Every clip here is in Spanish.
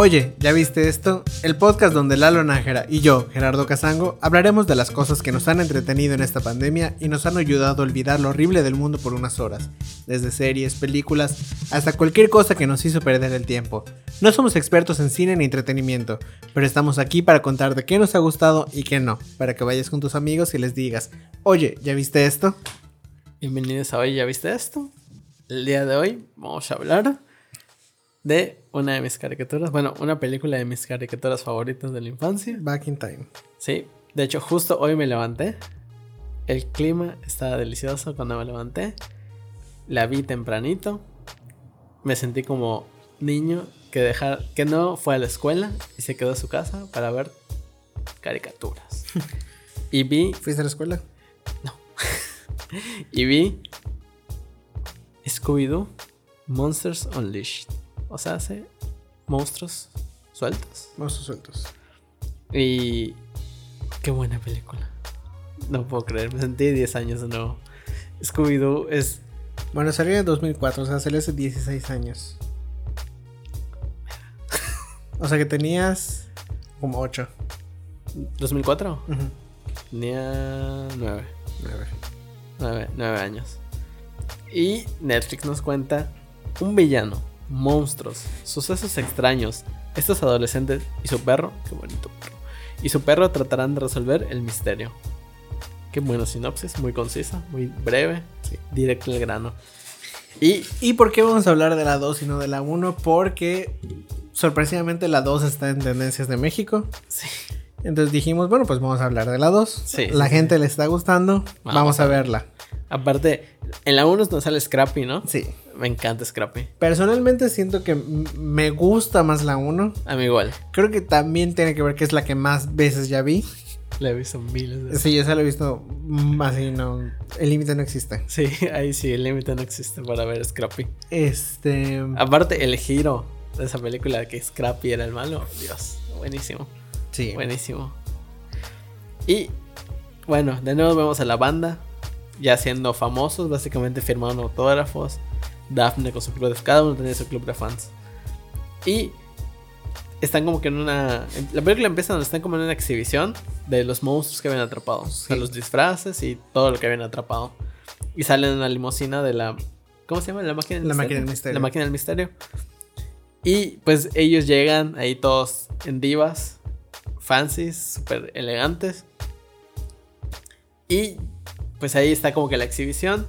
Oye, ¿ya viste esto? El podcast donde Lalo Nájera y yo, Gerardo Casango, hablaremos de las cosas que nos han entretenido en esta pandemia y nos han ayudado a olvidar lo horrible del mundo por unas horas, desde series, películas, hasta cualquier cosa que nos hizo perder el tiempo. No somos expertos en cine ni entretenimiento, pero estamos aquí para contar de qué nos ha gustado y qué no, para que vayas con tus amigos y les digas, oye, ¿ya viste esto? Bienvenidos a Hoy, ¿ya viste esto? El día de hoy vamos a hablar de una de mis caricaturas, bueno, una película de mis caricaturas favoritas de la infancia. Back in Time. Sí, de hecho justo hoy me levanté. El clima estaba delicioso cuando me levanté. La vi tempranito. Me sentí como niño que dejar que no fue a la escuela y se quedó a su casa para ver caricaturas. y vi ¿Fuiste a la escuela? no. y vi Scooby-Doo Monsters Unleashed. O sea, hace monstruos sueltos. Monstruos sueltos. Y qué buena película. No puedo creer, me sentí 10 años de nuevo. Scooby-Doo es... Bueno, salió en 2004, o sea, salió hace 16 años. O sea que tenías como 8. ¿2004? Tenía 9. 9, 9 años. Y Netflix nos cuenta un villano, monstruos, sucesos extraños. Estos adolescentes y su perro, qué bonito perro, y su perro tratarán de resolver el misterio. Qué buena sinopsis, muy concisa, muy breve, directo al grano. ¿Y, ¿Y por qué vamos a hablar de la 2 y no de la 1? Porque sorpresivamente la 2 está en tendencias de México. Sí. Entonces dijimos, bueno, pues vamos a hablar de la 2. Sí, la gente le está gustando, vamos, Vamos a a ver. verla. Aparte, en la 1 nos sale Scrappy, ¿no? Sí. Me encanta Scrappy. Personalmente siento que me gusta más la 1. A mí igual. Creo que también tiene que ver que es la que más veces ya vi. La he visto miles de veces. Sí, esa la he visto así, no. El límite no existe. Sí, ahí sí, el límite no existe para ver Scrappy. Este. Aparte, el giro de esa película que Scrappy era el malo, Dios, buenísimo, Sí. buenísimo. Y bueno, de nuevo vemos a la banda ya siendo famosos, básicamente firmando autógrafos. Daphne con su club de cada uno tenía su club de fans. Y están como que en una. La película empieza donde están como en una exhibición de los monstruos que habían atrapado. O sea, Sí. los disfraces y todo lo que habían atrapado. Y salen en la limusina de la. ¿Cómo se llama? La máquina del La misterio. máquina del misterio. La máquina del misterio. Y pues ellos llegan ahí todos en divas, fancies, súper elegantes. Y pues ahí está como que la exhibición.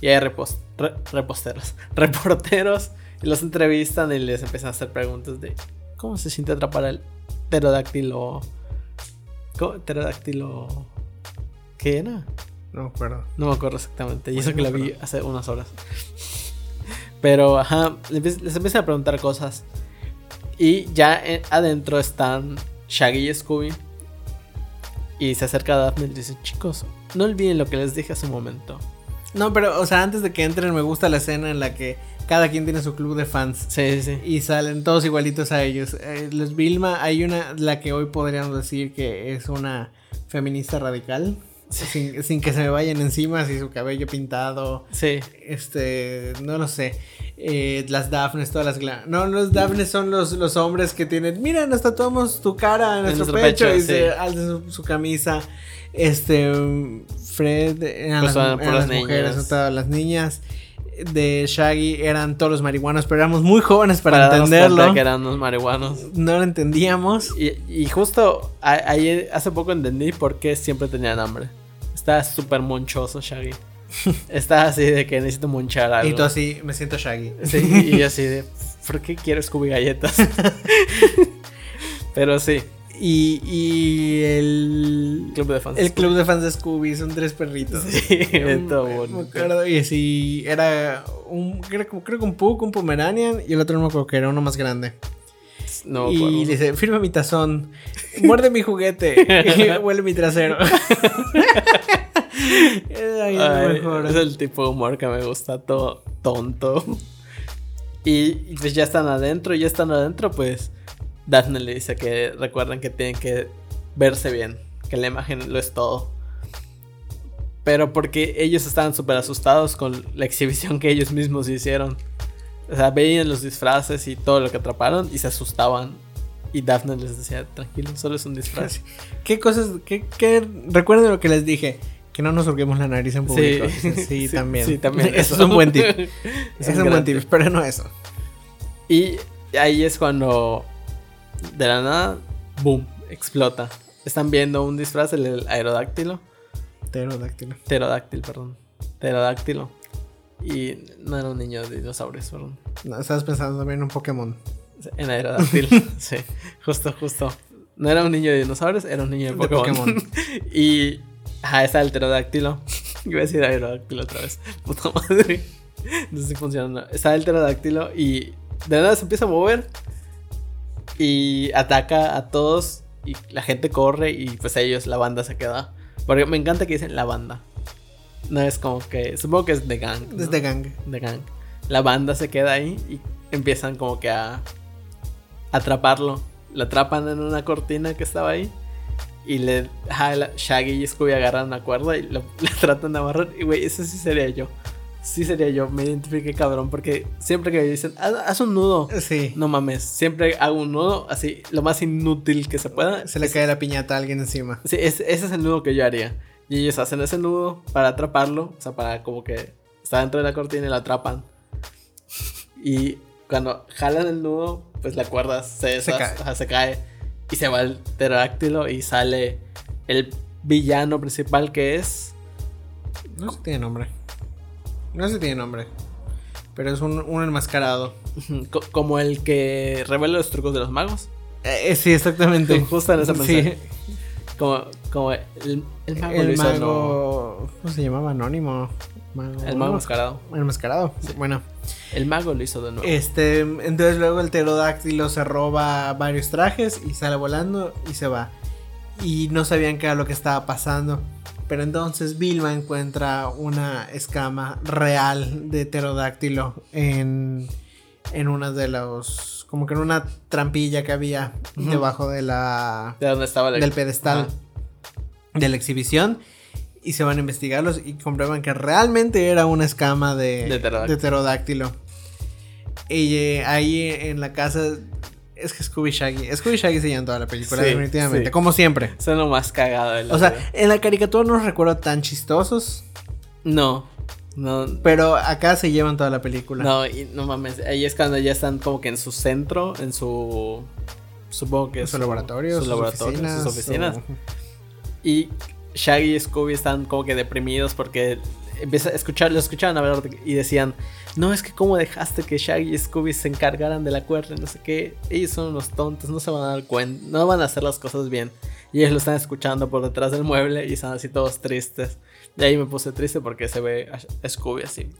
Y hay repos- re- reposteros, reporteros. Y los entrevistan y les empiezan a hacer preguntas de cómo se siente atrapar al pterodáctilo. ¿Cómo? Pterodáctilo. ¿Qué era? No me acuerdo. No me acuerdo exactamente. Y Pues eso no que me la vi hace unas horas. Pero, ajá, les empie- les empiezan a preguntar cosas. Y ya eh, adentro están Shaggy y Scooby. Y se acerca a Daphne y le dice, chicos, no olviden lo que les dije hace un momento. No, pero, o sea, antes de que entren, me gusta la escena en la que cada quien tiene su club de fans. Sí, sí. Y salen todos igualitos a ellos. Eh, los Vilma, hay una, la que hoy podríamos decir que es una feminista radical. Sin, sin que se me vayan encima, así su cabello pintado. Sí. Este, no lo sé. Eh, las Daphnes, todas las. gla- No, los Daphnes son los, los hombres que tienen. Mira, nos tatuamos tu cara en nuestro, nuestro pecho, pecho, y sí. se alza su, su camisa. Este, Fred, eran Pues las, son eran puras las mujeres, todas las niñas. De Shaggy eran todos los marihuanos, pero éramos muy jóvenes para, entenderlo. que eran marihuanos. No lo entendíamos. Y, y justo ayer, hace poco entendí por qué siempre tenían hambre. Está súper monchoso Shaggy. Está así de que necesito monchar algo. Y tú así, me siento Shaggy. Sí, y yo así de, ¿por qué quiero Scooby galletas? Pero sí, Y, y el. club de fans. El club de fans de Scooby son tres perritos. Sí, todo Me- bonito. Me acuerdo, y así era un, creo, creo que un Pug, un Pomeranian y el otro no me acuerdo que era uno más grande. No, y le dice, firma mi tazón, muerde mi juguete, y huele mi trasero. Ay, es Ay, el tipo de humor que me gusta, todo tonto. Y, pues ya están adentro, ya están adentro, pues Daphne le dice que recuerden que tienen que verse bien, que la imagen lo es todo. Pero porque ellos estaban súper asustados con la exhibición que ellos mismos hicieron. O sea, veían los disfraces y todo lo que atraparon y se asustaban Y Daphne les decía, tranquilo, solo es un disfraz. ¿Qué cosas, qué, qué, recuerden lo que les dije, que no nos hurguemos la nariz en público. Sí, sí, también. Sí, también. Eso es un buen tip. es, un, buen tip, pero no eso. Y ahí es cuando de la nada, boom, explota. Están viendo un disfraz, el aerodáctilo. Pterodáctilo. Pterodáctilo, perdón. Pterodáctilo. Y no era un niño de dinosaurios, perdón. No, estabas pensando también en un Pokémon. En aerodáctilo, sí. Justo, justo. No era un niño de dinosaurios, era un niño de Pokémon. y. Ajá, está el pterodáctilo. Iba a decir aerodáctilo otra vez. Puta madre. No sé si funciona. Está el pterodáctilo y de nada se empieza a mover. Y ataca a todos. Y la gente corre. Y pues ellos, la banda se queda. Porque me encanta que dicen la banda. No es como que. Supongo que es de gang. Es de gang. De gang. La banda se queda ahí y empiezan como que a atraparlo. Lo atrapan en una cortina que estaba ahí. Y le. Shaggy y Scooby agarran una cuerda y lo, le tratan de amarrar. Y güey, eso sí sería yo. Sí sería yo. Me identifique cabrón. Porque siempre que me dicen, haz, un nudo. Sí. No mames. Siempre hago un nudo así, lo más inútil que se pueda. Se le cae la piñata a alguien encima. Sí, ese es el nudo que yo haría. Y ellos hacen ese nudo para atraparlo. O sea, para como que está dentro de la cortina y lo atrapan. Y cuando jalan el nudo, pues la cuerda se, se, cae. se cae. Y se va el pterodáctilo y sale el villano principal que es. No sé tiene nombre. No sé si tiene nombre. Pero es un, un enmascarado. como el que revela los trucos de los magos. Eh, sí, exactamente. Justo en esa sí. Como, como el, el mago. El mago. ¿Cómo se llamaba? Anónimo. el mago enmascarado. El enmascarado. Bueno. El mago lo hizo de nuevo. Este, entonces luego el pterodáctilo se roba varios trajes y sale volando y se va. Y no sabían qué era lo que estaba pasando. Pero entonces Vilma encuentra una escama real de pterodáctilo en, en una de los. como que en una trampilla que había debajo de la. De donde estaba Del pedestal de la exhibición y se van a investigarlos y comprueban que realmente era una escama de, de pterodáctilo. Y eh, ahí en la casa es que Scooby Shaggy. Scooby Shaggy se llama toda la película, definitivamente. Como siempre. Son lo más cagado de la O sea, en la caricatura no los recuerdo tan chistosos. No. No. Pero acá se llevan toda la película. No, y no mames. Ahí es cuando ya están como que en su centro, en su. Supongo que es. Su laboratorio, sus, oficinas, sus oficinas. Y Shaggy y Scooby están como que deprimidos porque empieza a escuchar, lo escuchaban hablar y decían, no, es que cómo dejaste que Shaggy y Scooby se encargaran de la cuerda, no sé qué, ellos son unos tontos, no se van a dar cuenta, no van a hacer las cosas bien. Y ellos lo están escuchando por detrás del mueble y están así todos tristes. Y ahí me puse triste porque se ve a Scooby así,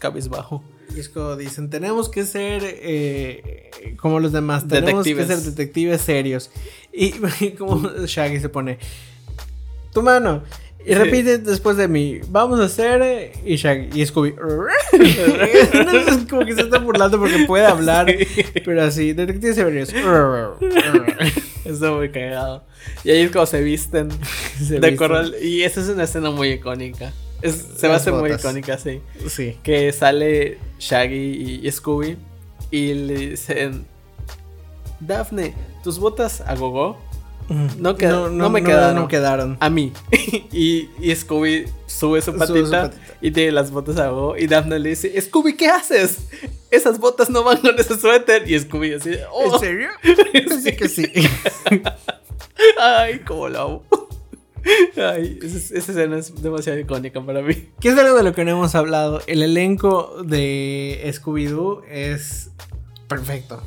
cabizbajo. Y es como dicen, tenemos que ser eh, como los demás, tenemos que ser detectives serios. Y, y como Shaggy se pone, tu mano. Y repite después de mí, vamos a hacer. Eh, y, Shaggy, y Scooby. es como que se está burlando porque puede hablar. Pero así, detectives severios. está muy cagado. Y ahí es como se visten de corral. Y esa es una escena muy icónica. se va a hacer muy icónica, sí. Sí. Que sale Shaggy y Scooby. Y le dicen: Daphne, ¿tus botas a gogo? No, no, me quedaron. No quedaron. A mí. y, Scooby sube su patita, y tiene las botas a Go. Y Daphne le dice: Scooby, ¿qué haces? Esas botas no van con ese suéter. Y Scooby así: oh". ¿En serio? sí que sí. Ay, cómo la amo. Ay, esa, escena es demasiado icónica para mí. ¿Qué es algo de lo que no hemos hablado? El elenco de Scooby-Doo es perfecto.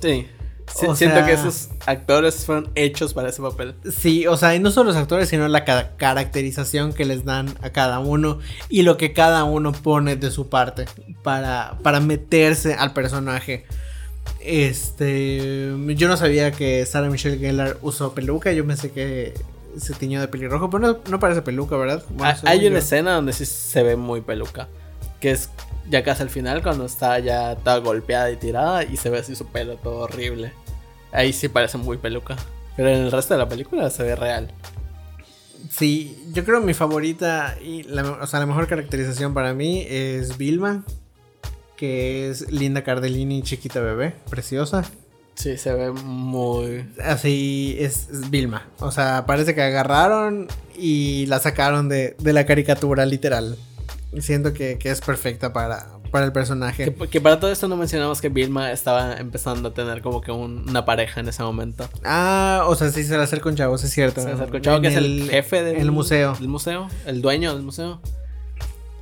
Sí siento que esos actores fueron hechos para ese papel. Sí, o sea, y no solo los actores, sino la caracterización que les dan a cada uno y lo que cada uno pone de su parte para, para meterse al personaje. Este, yo no sabía que Sarah Michelle Gellar usó peluca, yo pensé que se tiñó de pelirrojo, pero no, parece peluca, ¿verdad? Hay una escena donde sí se ve muy peluca, que es ya casi al final cuando está ya toda golpeada y tirada y se ve así su pelo todo horrible. Ahí sí parece muy peluca. Pero en el resto de la película se ve real. Sí, yo creo mi favorita y la, o sea, la mejor caracterización para mí es Vilma, que es Linda Cardellini, chiquita bebé, preciosa. Sí, se ve muy. Así es, es Vilma. O sea, parece que agarraron y la sacaron de, de la caricatura, literal. Siento que, que es perfecta para, para el personaje. Que, que para todo esto no mencionamos que Vilma estaba empezando a tener como que un- una pareja en ese momento. Ah, o sea, sí se la hace con chavos, es cierto. Se acercó Chavo, En que es el jefe del el museo. Del museo, el dueño del museo.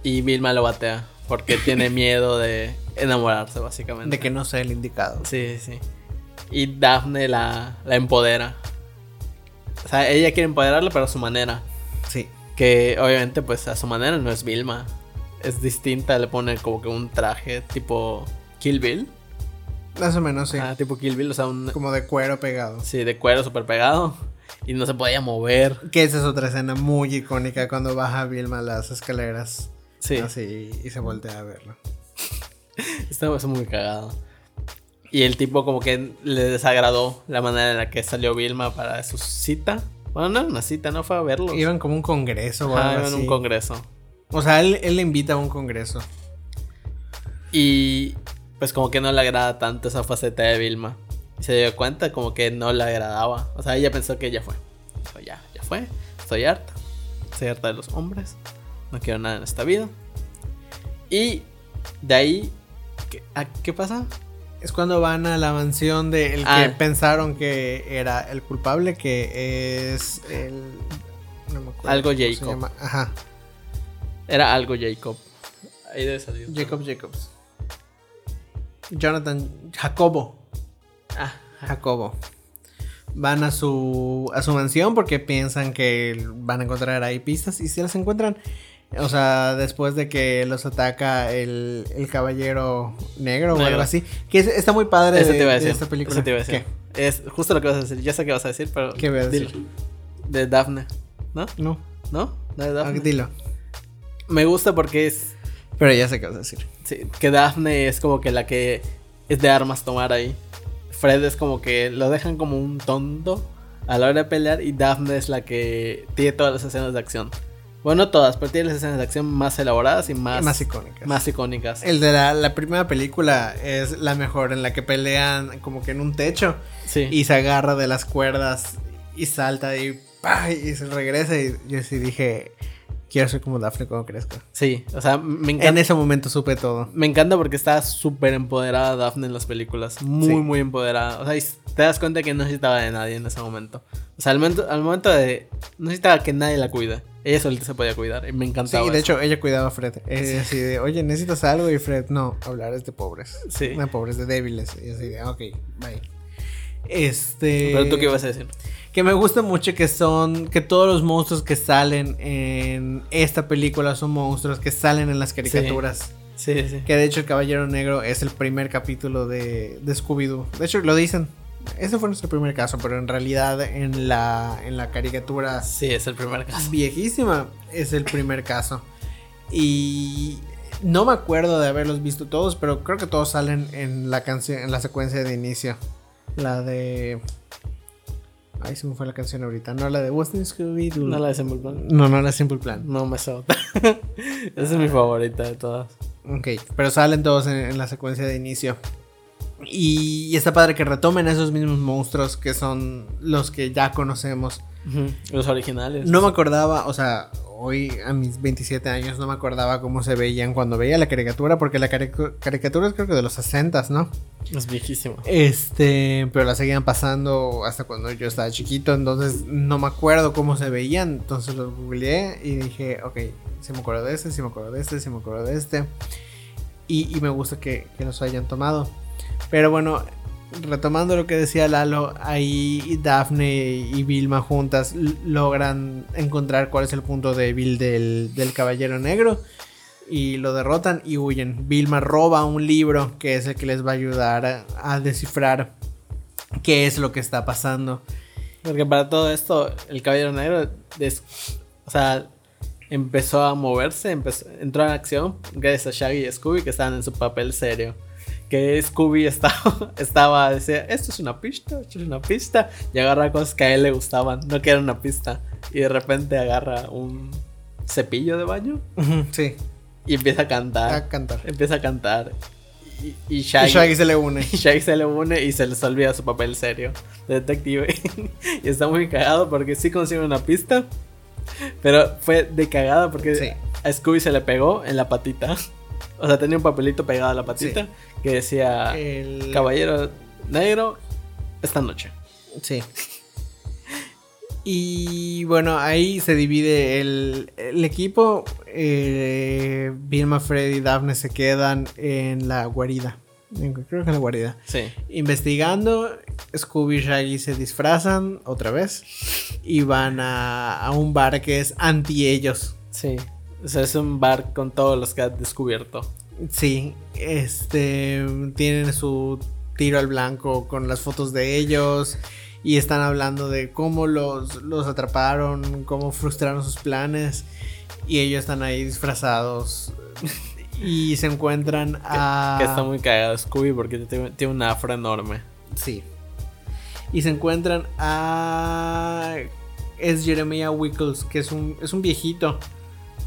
Y Vilma lo batea porque tiene miedo de enamorarse, básicamente. De que no sea el indicado. Sí, sí. Y Daphne la, la empodera. O sea, ella quiere empoderarla, pero a su manera. Sí. Que obviamente, pues a su manera no es Vilma. Es distinta, le pone como que un traje tipo Kill Bill. Más o menos, sí. Ah, tipo Kill Bill, o sea, un. Como de cuero pegado. Sí, de cuero súper pegado. Y no se podía mover. Que esa es otra escena muy icónica cuando baja Vilma las escaleras. Sí, Así y se voltea a verlo. estaba muy cagado. Y el tipo como que le desagradó la manera en la que salió Vilma para su cita. Bueno, no era una cita, no fue a verlo. Iban como un congreso o Ajá, algo iban a así. un congreso. O sea, él, él le invita a un congreso. Y pues como que no le agrada tanto esa faceta de Vilma. Y se dio cuenta como que no le agradaba. O sea, ella pensó que ya fue. Dijo, ya, ya fue. Estoy harta. Estoy harta de los hombres. No quiero nada en esta vida. Y de ahí... ¿Qué, a- ¿qué pasa? Es cuando van a la mansión de el que Ah. pensaron que era el culpable, que es el. No me acuerdo. Algo se Jacob. llama. Ajá. Era algo Jacob. Ahí debe salir. Jacob Jacobs. Jonathan Jacobo. Ah, Jacobo. Van a su, a su mansión porque piensan que van a encontrar ahí pistas y si las encuentran. O sea, después de que los ataca el, el caballero negro, o algo así. Que es- está muy padre de, te iba a de decir. esta película. Eso te iba a decir. ¿Qué? Es justo lo que vas a decir. Ya sé qué vas a decir, pero. ¿Qué voy a decir? dilo. De Daphne. ¿No? No, ¿No? No de ah, Daphne. dilo. Me gusta porque es. Pero ya sé qué vas a decir. Sí, que Daphne es como que la que es de armas tomar ahí. Fred es como que lo dejan como un tonto a la hora de pelear y Daphne es la que tiene todas las escenas de acción. Bueno, no todas, pero tiene las escenas de acción más elaboradas y más, Más icónicas. más icónicas. El de la, la primera película es la mejor, en la que pelean como que en un techo Sí. y se agarra de las cuerdas y salta y, ¡pah! y se regresa. Y yo sí dije, quiero ser como Daphne cuando crezca. Sí, o sea, me En encanta. ese momento supe todo. Me encanta porque está súper empoderada Daphne en las películas. Muy, Sí. muy empoderada. O sea, te das cuenta que no necesitaba de nadie en ese momento. O sea, al momento, al momento de. No necesitaba que nadie la cuide. Ella solita se podía cuidar. Y me Sí, encantaba. de eso. hecho, ella cuidaba a Fred. Es así de, oye, necesitas algo. Y Fred, no, hablar es de pobres. Sí. No, pobres, de débiles. Y así de, ok, bye. Este. Pero tú qué ibas a decir. Que me gusta mucho que son. Que todos los monstruos que salen en esta película son monstruos que salen en las caricaturas. Sí, sí. Que de hecho el Caballero Negro es el primer capítulo de, de Scooby-Doo. De hecho, lo dicen. Ese fue nuestro primer caso, pero en realidad en la, en la caricatura Sí, es el primer caso. viejísima es el primer caso. Y no me acuerdo de haberlos visto todos, pero creo que todos salen en la canción, en la secuencia de inicio. La de. Ay, se me fue la canción ahorita. No, la de What's in Scooby-Doo. No la de Simple Plan. no, no, la Simple Plan. No me solta. Esa es mi favorita de todas. Ok, pero salen todos en, en la secuencia de inicio. Y, y está padre que retomen esos mismos monstruos que son los que ya conocemos. Los originales. No me acordaba, o sea, hoy a mis 27 años no me acordaba cómo se veían cuando veía la caricatura, porque la caricatura es creo que de los 60, ¿no? Es viejísimo. Este, pero la seguían pasando hasta cuando yo estaba chiquito, entonces no me acuerdo cómo se veían, entonces los googleé y dije, ok, sí me acuerdo de este, sí me acuerdo de este, sí me acuerdo de este. Y, y me gusta que, que los hayan tomado. Pero bueno, retomando lo que decía Lalo, ahí Daphne y Vilma juntas logran encontrar cuál es el punto débil del, del Caballero Negro y lo derrotan y huyen. Vilma roba un libro que es el que les va a ayudar a, descifrar qué es lo que está pasando. Porque para todo esto, el Caballero Negro, o sea, empezó a moverse, entró en acción gracias a Shaggy y Scooby que estaban en su papel serio. Que Scooby estaba, estaba, decía, esto es una pista, esto es una pista, y agarra cosas que a él le gustaban, no que era una pista. Y de repente agarra un cepillo de baño Sí, y empieza a cantar. a cantar. Empieza a cantar. y, y Shaggy, Y Shaggy se le une. y Shaggy se le une y se les olvida su papel serio de detective. y está muy cagado porque sí consigue una pista. Pero fue de cagada porque Sí. a Scooby se le pegó en la patita. O sea, tenía un papelito pegado a la patita que decía El... Caballero Negro esta noche. Sí. Y bueno, ahí se divide el, el equipo. Eh, Vilma, Freddy y Daphne se quedan en la guarida. En- Creo que en la guarida. Sí. Investigando, Scooby y Shaggy se disfrazan otra vez y van a, a un bar que es anti ellos. Sí. O sea, es un bar con todos los que has descubierto. Sí, este tienen su tiro al blanco con las fotos de ellos y están hablando de cómo los, los atraparon, cómo frustraron sus planes y ellos están ahí disfrazados y se encuentran a Que está muy cagado Scooby porque tiene tiene un afro enorme. sí y se encuentran a es Jeremiah Wickles que es un es un viejito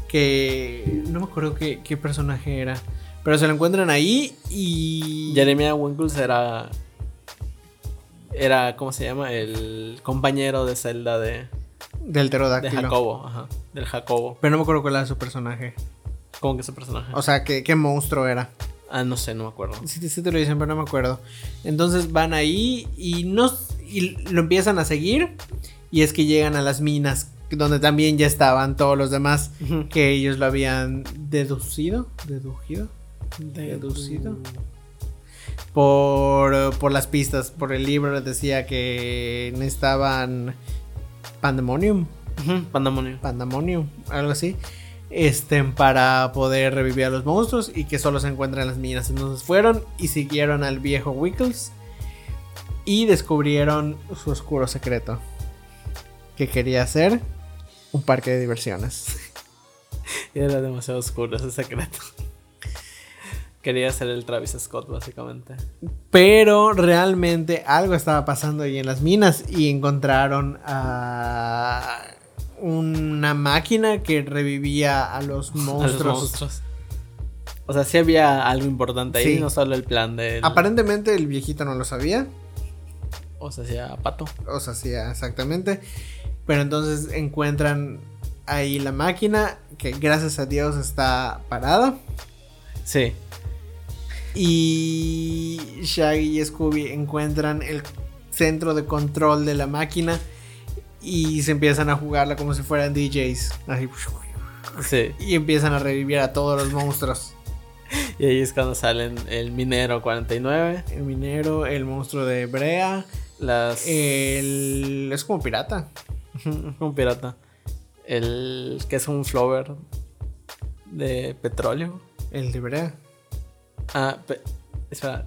que no me acuerdo qué, qué personaje era pero se lo encuentran ahí y Jeremiah Winkles era. Era, ¿cómo se llama? El compañero de celda de, del de pterodáctilo. Jacobo. Ajá. Del Jacobo. Pero no me acuerdo cuál era su personaje. ¿Cómo que ese personaje? O sea, qué, qué monstruo era. ah, no sé, no me acuerdo. Sí, sí te lo dicen, pero no me acuerdo. Entonces van ahí y, no, y lo empiezan a seguir. Y es que llegan a las minas, donde también ya estaban todos los demás que ellos lo habían deducido. ¿Deducido? Deducido. Por, por las pistas. Por el libro decía que necesitaban Pandemonium. Ujú, Pandemonio. Pandemonium, algo así. Este, para poder revivir a los monstruos y que solo se encuentran en las minas. Entonces fueron y siguieron al viejo Wickles y descubrieron su oscuro secreto. Que quería hacer un parque de diversiones. Era demasiado oscuro ese secreto. Quería ser el Travis Scott, básicamente. Pero realmente algo estaba pasando ahí en las minas y encontraron a una máquina que revivía a los A los monstruos. O sea, sí había algo importante ahí, Sí. no solo el plan de. Aparentemente el viejito no lo sabía. O sea, hacía pato. O sea, sí, exactamente. Pero entonces encuentran ahí la máquina que gracias a Dios está parada. Sí. Y Shaggy y Scooby encuentran el centro de control de la máquina y se empiezan a jugarla como si fueran DJs. Así, Sí. y empiezan a revivir a todos los monstruos. Y ahí es cuando salen el minero 49. El minero, el monstruo de Brea, Las. el... es como pirata. un pirata. El que es un flower de petróleo. El de Brea. Ah, pe- espera.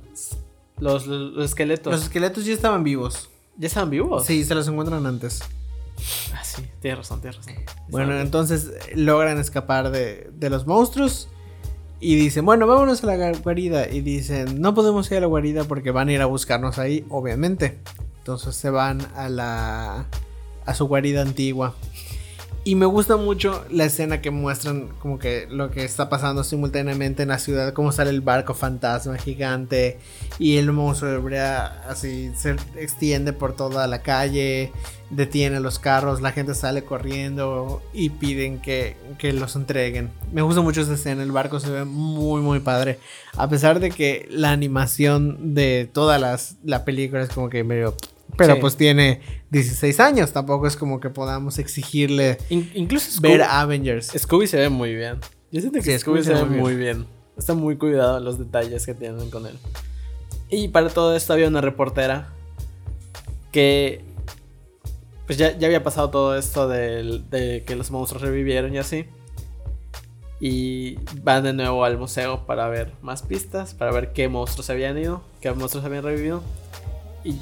Los, los esqueletos. Los esqueletos ya estaban vivos. ¿Ya estaban vivos? Sí, se los encuentran antes. Ah, sí, tienes razón, tienes razón. Bueno, Estaban entonces logran escapar de, de los monstruos. Y dicen, bueno, vámonos a la guarida. Y dicen, no podemos ir a la guarida porque van a ir a buscarnos ahí, obviamente. Entonces se van a la. A su guarida antigua. Y me gusta mucho la escena que muestran como que lo que está pasando simultáneamente en la ciudad, cómo sale el barco fantasma gigante y el monstruo de Brea así se extiende por toda la calle, detiene los carros, la gente sale corriendo y piden que, que los entreguen. Me gusta mucho esa escena, el barco se ve muy muy padre, a pesar de que la animación de toda las, la película es como que medio... Pero Sí. pues tiene 16 años, tampoco es como que podamos exigirle In- incluso ver Scooby, Avengers. Scooby se ve muy bien. Yo siento que Sí, Scooby, se ve muy bien. Está muy cuidado los detalles que tienen con él. Y para todo esto había una reportera que pues ya, ya había pasado todo esto del- de, que los monstruos revivieron y así. Y van de nuevo al museo para ver más pistas, para ver qué monstruos se habían ido, qué monstruos habían revivido. Y,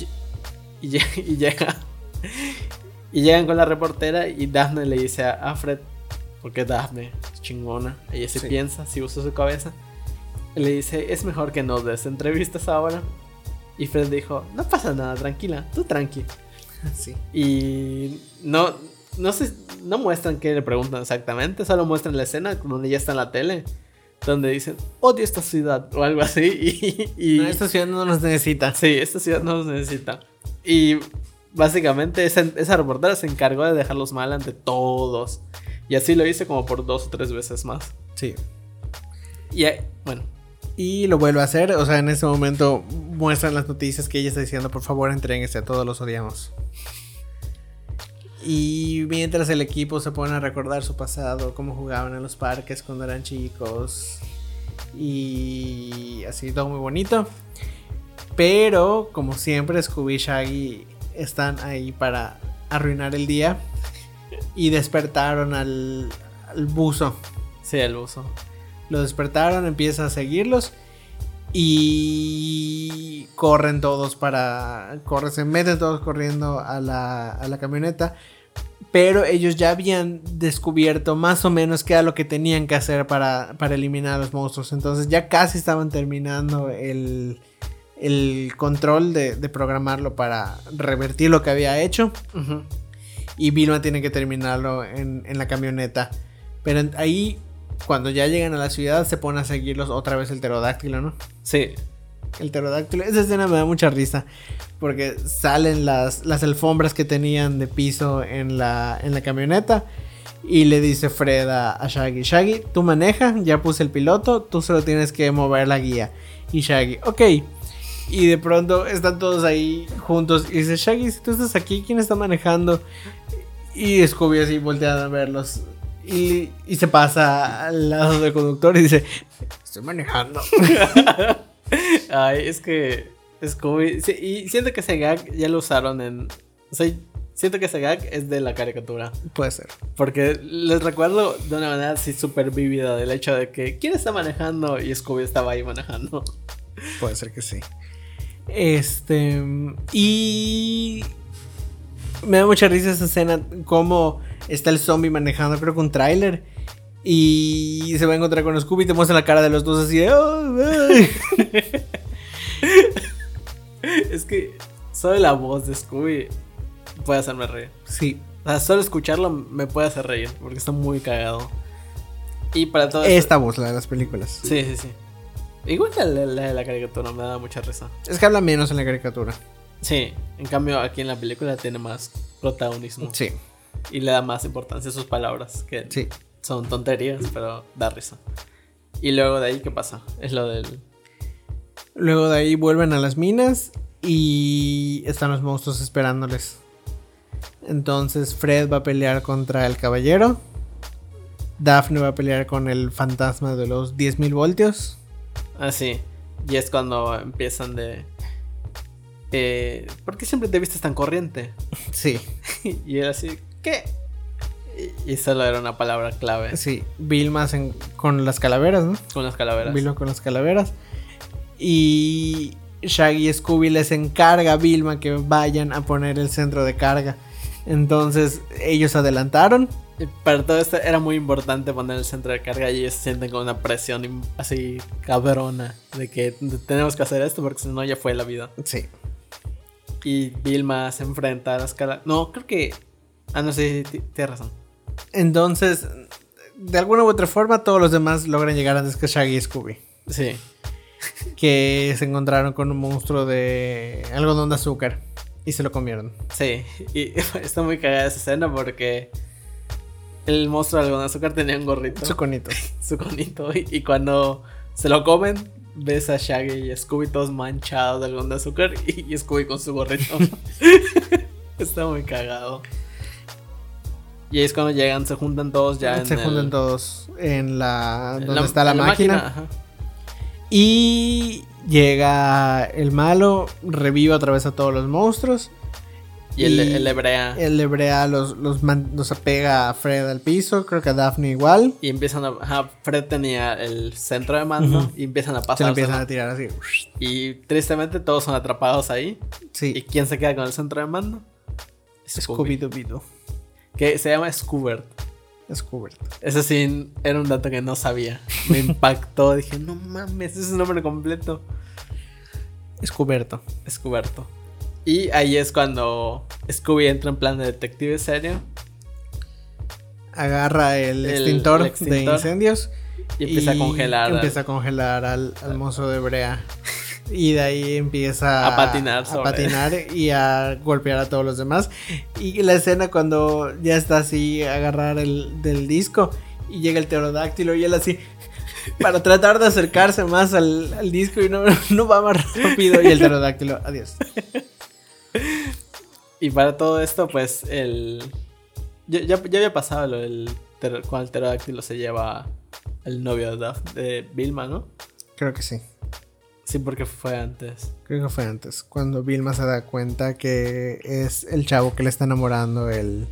y, lle- y llega. Y llegan con la reportera y Daphne le dice a a Fred, porque Daphne es chingona, ella se Sí. piensa, si usa su cabeza. y Le dice, es mejor que nos des entrevistas ahora. Y Fred dijo, no pasa nada, tranquila, tú tranqui. Sí. Y no, no sé, no muestran qué le preguntan exactamente, solo muestran la escena donde ya está en la tele. donde dicen, odio esta ciudad o algo así. Y, esta ciudad no nos necesita. Sí, esta ciudad no nos necesita. Y básicamente esa, esa reportera se encargó de dejarlos mal ante todos. Y así lo hice como por dos o tres veces más. Sí. Y bueno. Y lo vuelve a hacer. O sea, en ese momento muestran las noticias que ella está diciendo, por favor, entréguese, a todos los odiamos. Y mientras el equipo se pone a recordar su pasado, cómo jugaban en los parques cuando eran chicos. Y así todo muy bonito. Pero, como siempre, Scooby y Shaggy están ahí para arruinar el día. Y despertaron al, al buzo. Sí, al buzo. Lo despertaron, empieza a seguirlos. Y corren todos para. Corren, se meten todos corriendo a la, a la camioneta. Pero ellos ya habían descubierto más o menos qué era lo que tenían que hacer para, para eliminar a los monstruos. Entonces ya casi estaban terminando el, el control de, de, programarlo para revertir lo que había hecho. Y Vilma tiene que terminarlo en, en, la camioneta. Pero ahí, cuando ya llegan a la ciudad, se pone a seguirlos otra vez el pterodáctilo, ¿no? Sí. El pterodáctilo. Esa escena me da mucha risa. Porque salen las, las alfombras que tenían de piso en la, en la camioneta. Y le dice Fred a, Shaggy, Shaggy, tú manejas, ya puse el piloto, tú solo tienes que mover la guía. Y Shaggy, ok. Y de pronto están todos ahí juntos. Y dice, Shaggy, si tú estás aquí, ¿quién está manejando? Y Scooby así voltea a verlos. Y, y se pasa al lado del conductor y dice, estoy manejando. Ay, es que Scooby. y siento que ese gag ya lo usaron en. O sea, siento que ese gag es de la caricatura. Puede ser. Porque les recuerdo de una manera así súper vívida del hecho de que quién está manejando y Scooby estaba ahí manejando. Puede ser que sí. Este. Y. Me da mucha risa esa escena. Como está el zombie manejando, creo que un tráiler. Y se va a encontrar con Scooby y te muestra la cara de los dos así de. es que solo la voz de Scooby puede hacerme reír. Sí. O sea, solo escucharlo me puede hacer reír porque está muy cagado. Y para todo Esta voz, la de las películas. Sí, sí, sí. Igual la, la caricatura me da mucha risa. Es que habla menos en la caricatura. Sí, en cambio aquí en la película tiene más protagonismo. Sí. Y le da más importancia a sus palabras, que sí. son tonterías, pero da risa. Y luego de ahí, ¿qué pasa? Es lo del Luego de ahí vuelven a las minas y están los monstruos esperándoles. Entonces Fred va a pelear contra el caballero. Daphne va a pelear con el fantasma de los 10.000 voltios. Ah, sí. Y es cuando empiezan de... Eh, ¿Por qué siempre te vistes tan corriente? Sí. y era así, ¿qué? Y, solo era una palabra clave. Sí, Vilma con las calaveras, ¿no? Con las calaveras. Vilma con las calaveras. Y Shaggy y Scooby les encarga a Vilma que vayan a poner el centro de carga. Entonces ellos adelantaron. Para todo esto era muy importante poner el centro de carga y ellos se sienten con una presión así cabrona de que tenemos que hacer esto porque si no ya fue la vida. Sí. Y Vilma se enfrenta a la escala. No, creo que. Ah, no sé si tienes razón. Entonces, de alguna u otra forma, todos los demás logran llegar antes que Shaggy y Scooby. Sí que se encontraron con un monstruo de algodón de azúcar y se lo comieron. Sí, y está muy cagada esa escena porque el monstruo de algodón de azúcar tenía un gorrito. Su conito. Su conito. Y, cuando se lo comen, ves a Shaggy y Scooby todos manchados de algodón de azúcar y, Scooby con su gorrito. está muy cagado. Y ahí es cuando llegan, se juntan todos ya. Se juntan todos en la. donde está la, máquina. Y llega el malo, revive otra vez a todos los monstruos. Y, el, hebrea. El hebrea los, los, los, apega a Fred al piso, creo que a Daphne igual. Y empiezan a. Fred tenía el centro de mando y empiezan a pasar. Se empiezan a tirar así. Y tristemente todos son atrapados ahí. Sí. ¿Y quién se queda con el centro de mando? Scooby-Doo. Que se llama Scoobert. Descubierto. Ese sí era un dato que no sabía. Me impactó. Dije, no mames, ese es su nombre completo. Descubierto. Descubierto. Y ahí es cuando Scooby entra en plan de detective serio. Agarra el, extintor, de incendios Y empieza a congelar. Empieza a congelar al, al mozo de Brea. Y de ahí empieza A patinar a patinar y a golpear a todos los demás. Y la escena cuando ya está así agarrar el del disco y llega el pterodáctilo y él así para tratar de acercarse más al, al disco y no, no va más rápido y el pterodáctilo, adiós. Y para todo esto, pues el. Ya, ya, ya había pasado lo del. ter- Cuando el pterodáctilo se lleva el novio de Vilma, ¿no? Creo que sí. Sí, porque fue antes. Creo que fue antes, cuando Vilma se da cuenta que es el chavo que le está enamorando el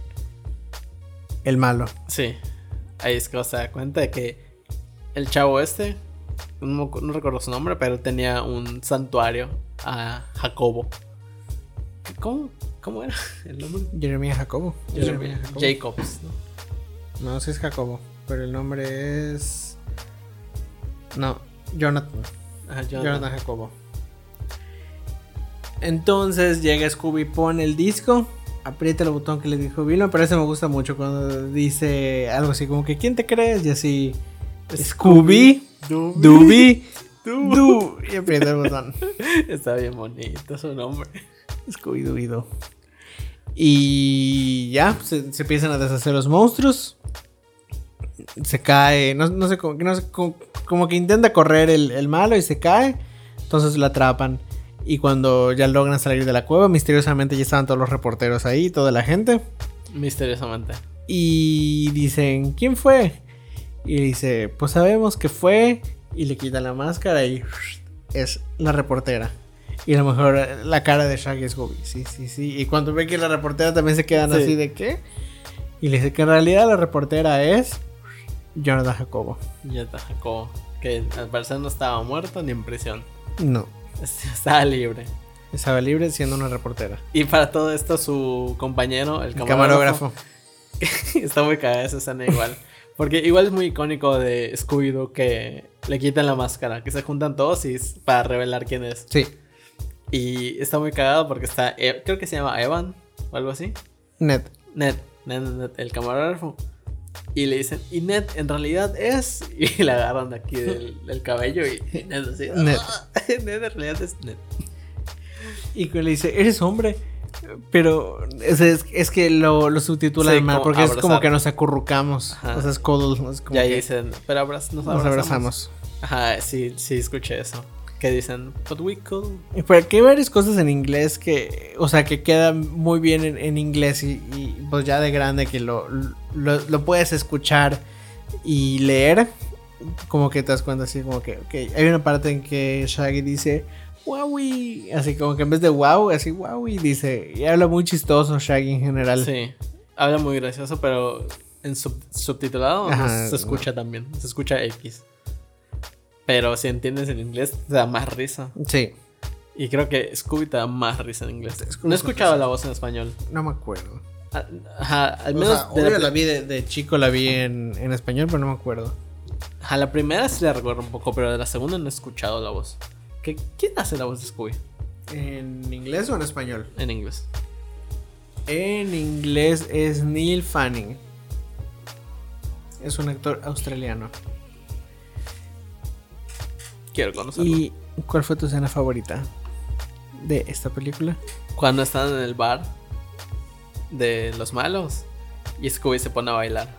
el malo. Sí. Ahí es que se da cuenta de que el chavo este. No, no recuerdo su nombre, pero tenía un santuario a Jacobo. ¿Cómo, cómo era el nombre? Jeremías Jacobo. Jeremías Jacobo. Jacobs. ¿no? No, sí es Jacobo, pero el nombre es No, Jonathan. Ajá, Jonathan. Jonathan Jacobo. Entonces llega Scooby, pone el disco, aprieta el botón que le dijo Vilma, pero ese me gusta mucho cuando dice algo así como que ¿quién te crees? Y así Scooby, Scooby. Dooby, Doo, y aprieta el botón. Está bien bonito su nombre. Scooby Dooby Doo. Y ya, se, se empiezan a deshacer los monstruos. Se cae, no, no sé, cómo, no sé cómo- como que intenta correr el, el malo y se cae. Entonces lo atrapan. Y cuando ya logran salir de la cueva, misteriosamente ya estaban todos los reporteros ahí, toda la gente. Misteriosamente. Y dicen, ¿quién fue? Y dice, pues sabemos que fue. Y le quitan la máscara y es la reportera. Y a lo mejor la cara de Shaggy es Scooby. Sí, sí, sí. Y cuando ve que la reportera también se quedan Sí. así de qué. Y le dice que en realidad la reportera es Jonathan Jacobo. Está Jacobo. Que al parecer no estaba muerto ni en prisión. No, Estaba libre. estaba libre siendo una reportera. Y para todo esto, su compañero, el El camarógrafo, camarógrafo. está muy cagada esa escena igual. Porque igual es muy icónico de Scooby-Doo que le quitan la máscara, que se juntan todos y es para revelar quién es. Sí, Y está muy cagado porque está, E- creo que se llama Evan o algo así. Ned. Ned, Ned, Ned, el camarógrafo. Y le dicen, y Ned en realidad es. Y le agarran de aquí del, del cabello y Ned así. Ned. "Ah, Ned en realidad es Ned. Y que le dice, eres hombre. Pero es, es- es que lo, lo subtitulan Sí, mal, porque es como que nos acurrucamos. Ajá. O sea, es cuddle, es como Y ahí que dicen, pero abraz- nos, nos abrazamos. abrazamos. Ajá, sí, sí, escuché eso. Que dicen, but we could. Pero aquí hay varias cosas en inglés que, o sea, que quedan muy bien en, en inglés y, y, pues ya de grande que lo, lo, lo puedes escuchar y leer. Como que te das cuenta así como que, ok, hay una parte en que Shaggy dice, wowie, así como que en vez de wow, así wowie, dice, y habla muy chistoso Shaggy en general. Sí, habla muy gracioso, pero en sub- subtitulado no Ajá, se escucha también. Se escucha X. Pero si entiendes en inglés, te da más risa. Sí, Y creo que Scooby te da más risa en inglés. Scooby No he escuchado risa. la voz en español. no me acuerdo. Ah, Ajá, al O menos sea, de obvio la, la vi de, de chico, la vi en, en español, pero no me acuerdo. ajá, la primera sí la recuerdo un poco, pero de la segunda no he escuchado la voz. ¿Qué, ¿Quién hace la voz de Scooby ¿En inglés o en español? en inglés? En inglés es Neil Fanning. Es un actor australiano. Quiero conocerlo. ¿Y cuál fue tu escena favorita de esta película? Cuando están en el bar de los malos y Scooby se pone a bailar.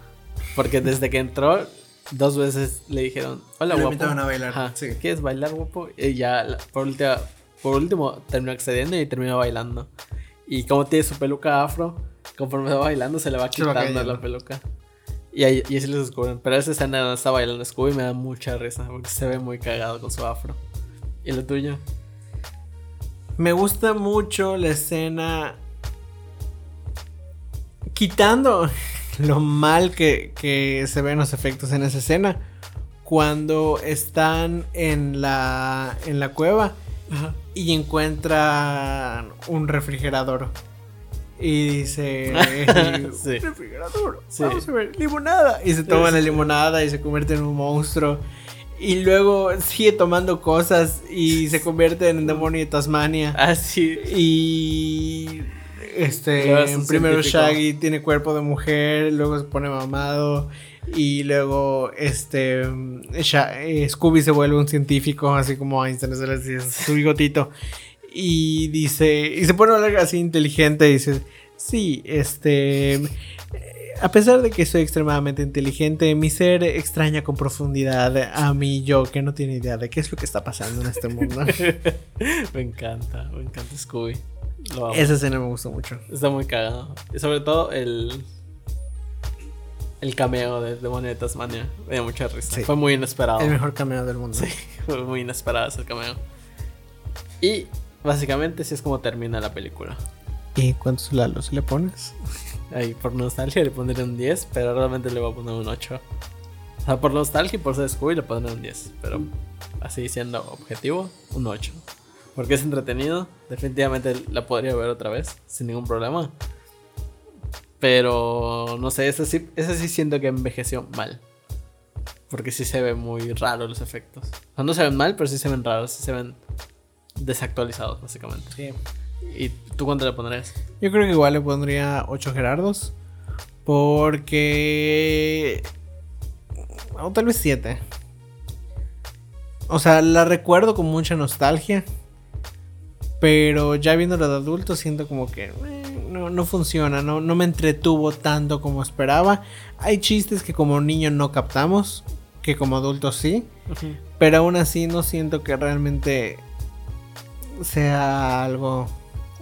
Porque desde que entró, dos veces le dijeron, hola Lo guapo. invitaban a bailar, Ajá, sí. ¿Quieres bailar guapo? Y ya por, última- por último terminó accediendo y terminó bailando. Y como tiene su peluca afro, conforme va bailando se le va quitando la peluca. Y, ahí, y así lo descubren. Pero esa escena donde está bailando Scooby me da mucha risa porque se ve muy cagado con su afro. ¿Y lo tuyo? Me gusta mucho la escena. Quitando lo mal que, que se ven los efectos en esa escena. Cuando están en la, en la cueva y encuentran un refrigerador. Y dice: Sí. Refrigerador, Sí. vamos a ver, limonada. Y se toma la limonada y se convierte en un monstruo. Y luego sigue tomando cosas y se convierte en el demonio de Tasmania. Ah, sí. Y este es primero científico. Shaggy tiene cuerpo de mujer, luego se pone mamado Y luego, este, Sha- eh, Scooby se vuelve un científico, así como Einstein, dice, su bigotito. Y dice, y se pone a hablar así inteligente, y dice, sí, este, a pesar de que soy extremadamente inteligente, mi ser extraña con profundidad a mí yo, que no tiene idea de qué es lo que está pasando en este mundo. me encanta, me encanta Scooby. Lo amo. Esa escena me gustó mucho. Está muy cagado. Y sobre todo el. El cameo de Demonio de Tasmania. Me dio mucha risa. Sí. Fue muy inesperado. El mejor cameo del mundo. Sí, fue muy inesperado ese cameo. Y básicamente así es como termina la película. ¿Y cuántos lalos le pones? Ahí por nostalgia le pondré un 10, pero realmente le voy a poner un 8. O sea, por nostalgia y por ser Scooby le pondré un 10. Pero así siendo objetivo, un 8. Porque es entretenido. Definitivamente la podría ver otra vez, sin ningún problema. Pero no sé, ese sí, ese sí siento que envejeció mal. Porque sí se ve muy raro los efectos. O sea, no se ven mal, pero sí se ven raros, sí se ven desactualizados, básicamente. Sí. ¿Y tú cuánto le pondrías? Yo creo que igual le pondría 8 Gerardos. Porque. O tal vez 7. O sea, la recuerdo con mucha nostalgia. Pero ya viéndola de adulto, siento como que eh, no, no funciona. No, no me entretuvo tanto como esperaba. Hay chistes que como niño no captamos. Que como adultos sí. Pero aún así no siento que realmente sea algo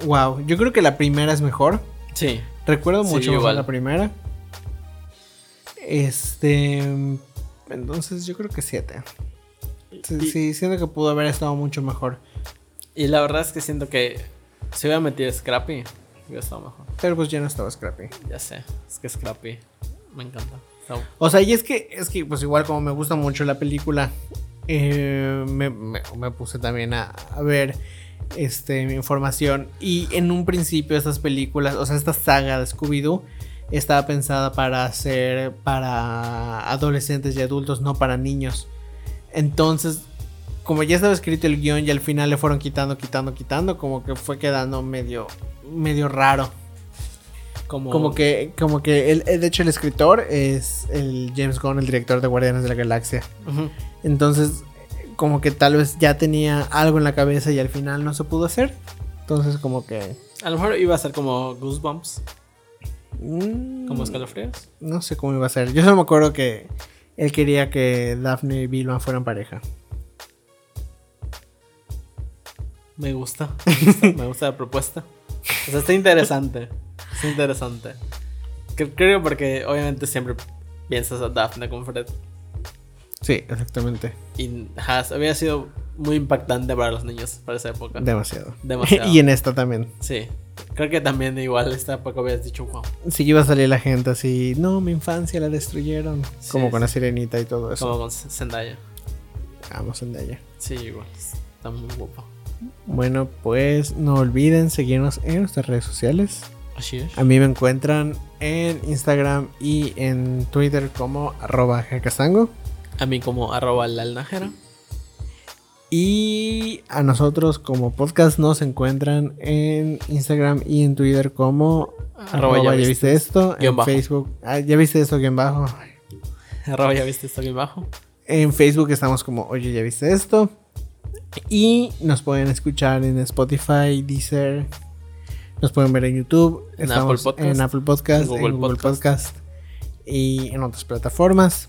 wow. Yo creo que la primera es mejor. Sí. Recuerdo Sí, mucho igual. la primera. Este. Entonces yo creo que 7. Sí, sí, siento que pudo haber estado mucho mejor. Y la verdad es que siento que si hubiera metido Scrappy, hubiera estado mejor. Pero pues ya no estaba Scrappy. Ya sé, es que Scrappy me encanta. O sea, y es que, es que pues igual como me gusta mucho la película, eh, me, me- me puse también a, a ver este, información. Y en un principio estas películas, o sea, esta saga de Scooby-Doo estaba pensada para ser para adolescentes y adultos, no para niños. Entonces, como ya estaba escrito el guion y al final le fueron quitando, quitando, quitando, como que fue quedando medio, medio raro. Como, Como que, como que, el, de hecho el escritor es el James Gunn, el director de Guardianes de la Galaxia. Entonces, como que tal vez ya tenía algo en la cabeza y al final no se pudo hacer. Entonces, como que... A lo mejor iba a ser como Goosebumps, mm, como escalofríos. No sé cómo iba a ser. Yo solo me acuerdo que él quería que Daphne y Vilma fueran pareja. Me gusta, me gusta, me gusta la propuesta. O sea, está interesante. Está interesante. Creo porque obviamente siempre piensas a Daphne con Fred. Sí, exactamente. Y ajá, había sido muy impactante para los niños para esa época. Demasiado. Demasiado. y en esta también. Sí. Creo que también igual esta época habías dicho, wow. Sí iba a salir la gente así, no, mi infancia la destruyeron. Sí, como con la sirenita y todo eso. Como con Zendaya. Vamos en ella. Sí, igual. Está muy guapo. Bueno, pues no olviden seguirnos en nuestras redes sociales. Así es. A mí me encuentran en Instagram y en Twitter como arroba jacasango. A mí como arroba la alnajera. Y a nosotros como podcast nos encuentran en Instagram y en Twitter como Arroba arroba ya viste esto. En bajo. Facebook, ah, ya viste esto guion bajo. Arroba ya viste esto aquí abajo. En Facebook estamos como Oye, ya viste esto. Y nos pueden escuchar en Spotify, Deezer. Nos pueden ver en YouTube. En estamos Apple Podcast, en Apple Podcast, en Google en Google Podcast. Podcast. y en otras plataformas.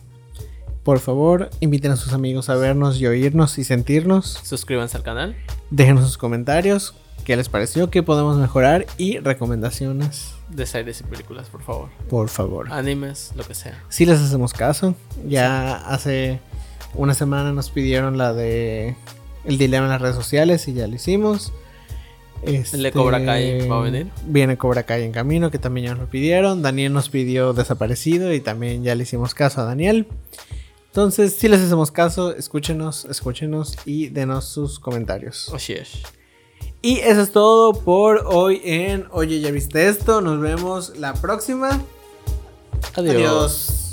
Por favor, inviten a sus amigos a vernos y oírnos y sentirnos. Suscríbanse al canal. Déjenos sus comentarios. ¿Qué les pareció? ¿Qué podemos mejorar? Y recomendaciones. De series y películas, por favor. Por favor. Animes, lo que sea. Si les hacemos caso. Ya hace una semana nos pidieron la de el dilema en las redes sociales y ya lo hicimos. El de Cobra Kai va a venir. Viene Cobra Kai en camino, que también ya nos lo pidieron. Daniel nos pidió desaparecido y también ya le hicimos caso a Daniel. Entonces, si les hacemos caso, escúchenos, escúchenos y denos sus comentarios. Así es. Y eso es todo por hoy en Oye, ¿ya viste esto? Nos vemos la próxima. Adiós. Adiós.